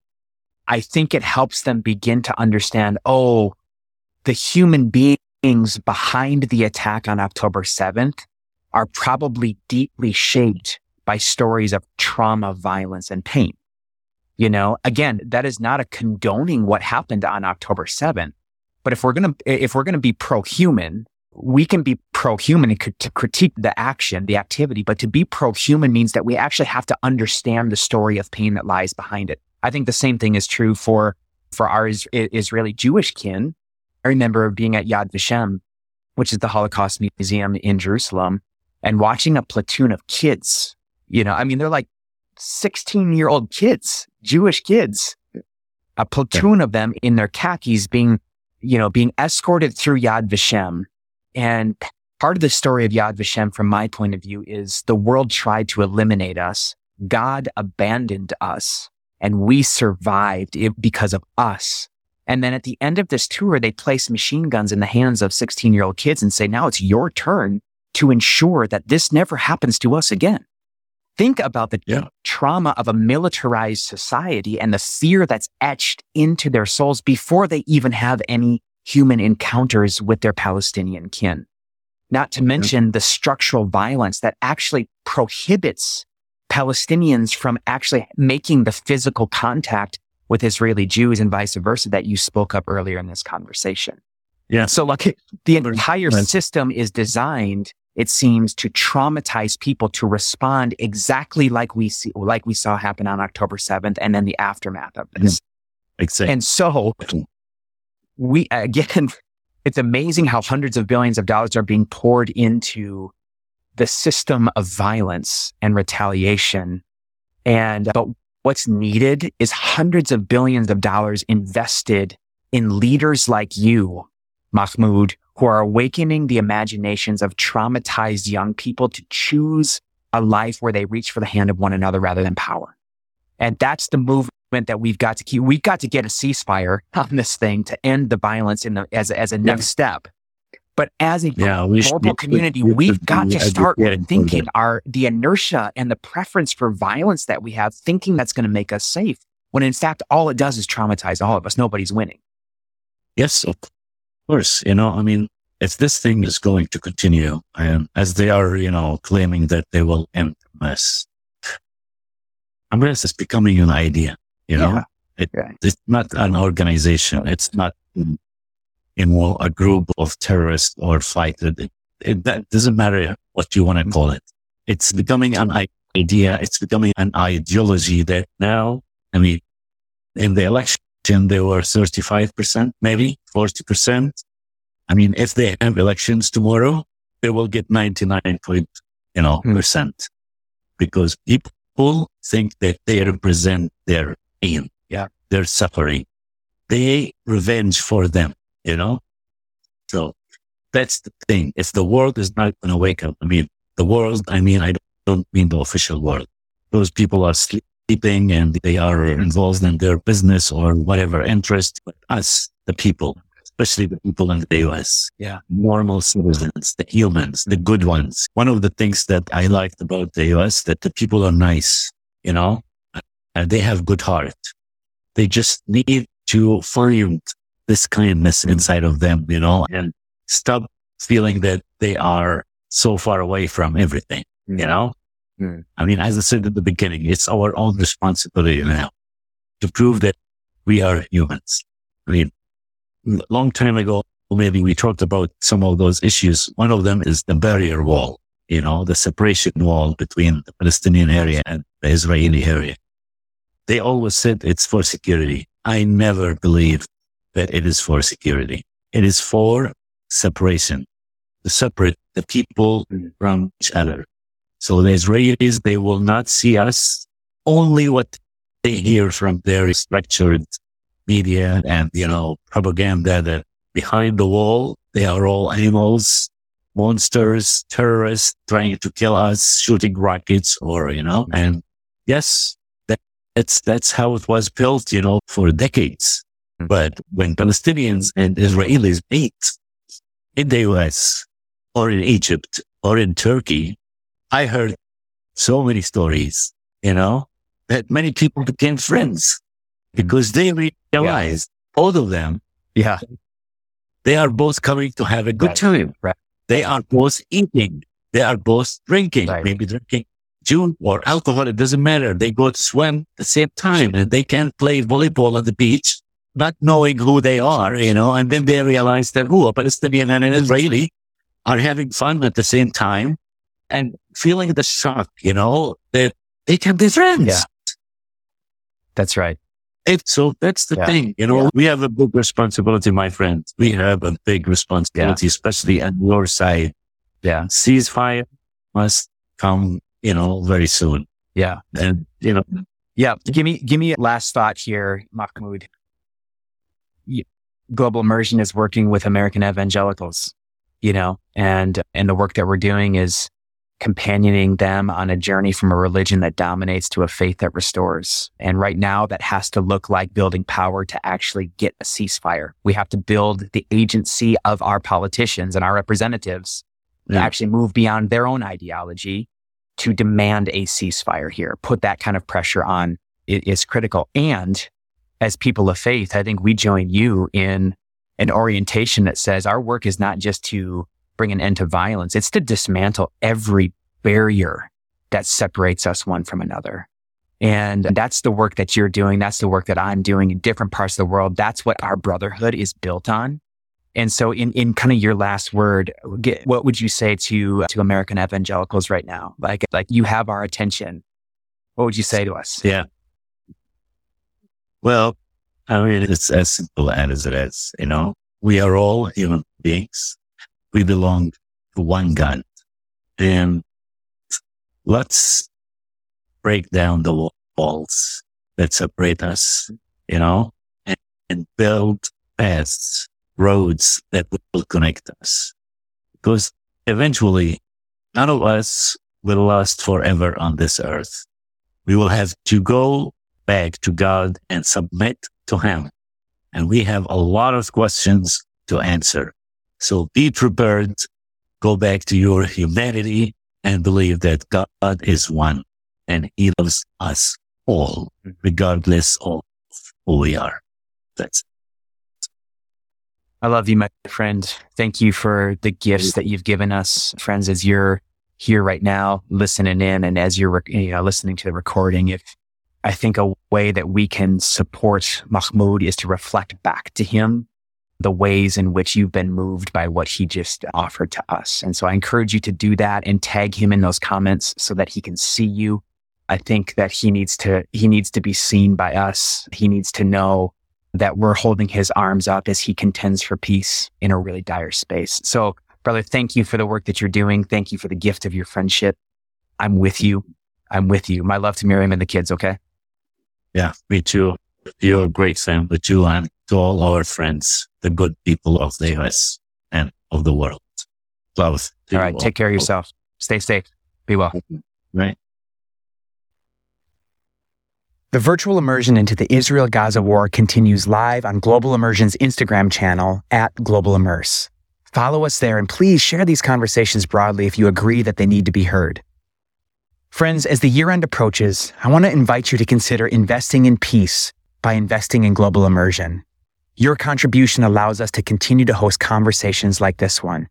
I think it helps them begin to understand, oh, the human beings behind the attack on October 7th are probably deeply shaped by stories of trauma, violence, and pain. You know, again, that is not a condoning what happened on October 7th. But if we're going to, if we're going to be pro-human, we can be pro-human and to critique the action, the activity, but to be pro-human means that we actually have to understand the story of pain that lies behind it. I think the same thing is true for, for our Israeli Jewish kin. I remember being at Yad Vashem, which is the Holocaust Museum in Jerusalem and watching a platoon of kids, you know, I mean, they're like 16 year old kids, Jewish kids, a platoon of them in their khakis being, you know, being escorted through Yad Vashem and part of the story of Yad Vashem, from my point of view, is the world tried to eliminate us. God abandoned us and we survived because of us. And then at the end of this tour, they place machine guns in the hands of 16 year old kids and say, now it's your turn to ensure that this never happens to us again. Think about the yeah. trauma of a militarized society and the fear that's etched into their souls before they even have any human encounters with their Palestinian kin. Not to mention the structural violence that actually prohibits Palestinians from actually making the physical contact with Israeli Jews and vice versa that you spoke up earlier in this conversation. Yeah. So like the entire system is designed, it seems, to traumatize people to respond exactly like we see, like we saw happen on October 7th and then the aftermath of this. Exactly. And so we, again, it's amazing how hundreds of billions of dollars are being poured into the system of violence and retaliation. And, but what's needed is hundreds of billions of dollars invested in leaders like you, Mahmoud, who are awakening the imaginations of traumatized young people to choose a life where they reach for the hand of one another rather than power. And that's the movement that we've got to keep. We've got to get a ceasefire on this thing to end the violence in the, as, as a next step. But as a yeah, global community, we, we've got to start thinking our, the inertia and the preference for violence that we have, thinking that's going to make us safe. When in fact, all it does is traumatize all of us. Nobody's winning. Yes, of course. You know, I mean, if this thing is going to continue and as they are, you know, claiming that they will end mess, Hamas it's becoming an idea. You know, yeah. It, yeah. it's not an organization. It's not, know, a group of terrorists or fighters. It, it, that doesn't matter what you want to call it. It's becoming an idea. It's becoming an ideology that now, I mean, in the election, they were 35%, maybe 40%. I mean, if they have elections tomorrow, they will get 99 point, you know, hmm. percent because people think that they represent their pain, yeah, their suffering. They revenge for them, you know? So that's the thing. If the world is not going to wake up, I mean, the world, I mean, I don't mean the official world. Those people are sleeping and they are involved in their business or whatever interest, but us, the people, especially the people in the US. Yeah. Normal citizens, the humans, the good ones. One of the things that I liked about the US that the people are nice, you know, and they have good heart. They just need to find this kindness inside of them, you know, and stop feeling that they are so far away from everything, you know? Mm. I mean, as I said at the beginning, it's our own responsibility now to prove that we are humans. I mean, long time ago, maybe we talked about some of those issues. One of them is the barrier wall, you know, the separation wall between the Palestinian area and the Israeli area. They always said it's for security. I never believed that it is for security. It is for separation, to separate the people mm. from each other. So the Israelis, they will not see us only what they hear from their structured media and, you know, propaganda that behind the wall, they are all animals, monsters, terrorists trying to kill us, shooting rockets or, you know, and yes, that, that's, that's how it was built, you know, for decades. Hmm. But when Palestinians and Israelis meet in the US or in Egypt or in Turkey, I heard so many stories, you know, that many people became friends because they realized yeah. both of them. Yeah. They are both coming to have a good right. time. Right. They are both eating. They are both drinking, right. maybe drinking June or alcohol. It doesn't matter. They go to swim at the same time and they can play volleyball on the beach, not knowing who they are, you know, and then they realize that, oh, a Palestinian and an Israeli are having fun at the same time and feeling the shock, you know, that they can be friends. Yeah. That's right. It, so that's the yeah. thing, you know, yeah. we have a big responsibility, my friend. We have a big responsibility, yeah. especially on your side. Yeah. Ceasefire must come, you know, very soon. Yeah. And, you know, yeah. Give me, give me a last thought here, Mahmoud. Global immersion is working with American evangelicals, you know, and, and the work that we're doing is companioning them on a journey from a religion that dominates to a faith that restores. And right now that has to look like building power to actually get a ceasefire. We have to build the agency of our politicians and our representatives yeah. to actually move beyond their own ideology to demand a ceasefire here. Put that kind of pressure on it is critical. And as people of faith, I think we join you in an orientation that says our work is not just to bring an end to violence. It's to dismantle every barrier that separates us one from another. And that's the work that you're doing. That's the work that I'm doing in different parts of the world. That's what our brotherhood is built on. And so in, in kind of your last word, get, what would you say to, to American evangelicals right now? Like, like you have our attention. What would you say to us? Yeah. Well, I mean, it's as simple as it is, you know, we are all human beings we belong to one God. And let's break down the walls that separate us, you know, and, and build paths, roads that will connect us. Because eventually none of us will last forever on this earth. We will have to go back to God and submit to Him. And we have a lot of questions to answer. So be prepared, go back to your humanity and believe that God is one and he loves us all, regardless of who we are. That's it. I love you, my friend. Thank you for the gifts that you've given us, friends, as you're here right now, listening in and as you're you know, listening to the recording. If I think a way that we can support Mahmoud is to reflect back to him the ways in which you've been moved by what he just offered to us. And so I encourage you to do that and tag him in those comments so that he can see you. I think that he needs to, he needs to be seen by us. He needs to know that we're holding his arms up as he contends for peace in a really dire space. So brother, thank you for the work that you're doing. Thank you for the gift of your friendship. I'm with you. I'm with you. My love to Miriam and the kids. Okay. Yeah, me too. You're a great fan with you and to all our friends, the good people of the US and of the world. Love. All right. Take care of yourself. Stay safe. Be well. Right. The virtual immersion into the Israel Gaza war continues live on Global Immersion's Instagram channel at Global Immerse. Follow us there and please share these conversations broadly if you agree that they need to be heard. Friends, as the year end approaches, I want to invite you to consider investing in peace by investing in global immersion. Your contribution allows us to continue to host conversations like this one.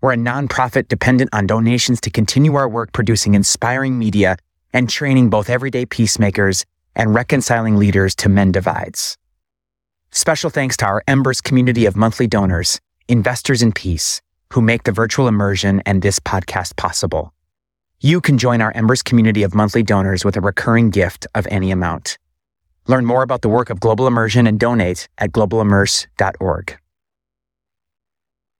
We're a nonprofit dependent on donations to continue our work producing inspiring media and training both everyday peacemakers and reconciling leaders to mend divides. Special thanks to our Embers community of monthly donors, investors in peace, who make the virtual immersion and this podcast possible. You can join our Embers community of monthly donors with a recurring gift of any amount. Learn more about the work of Global Immersion and donate at globalimmerse.org.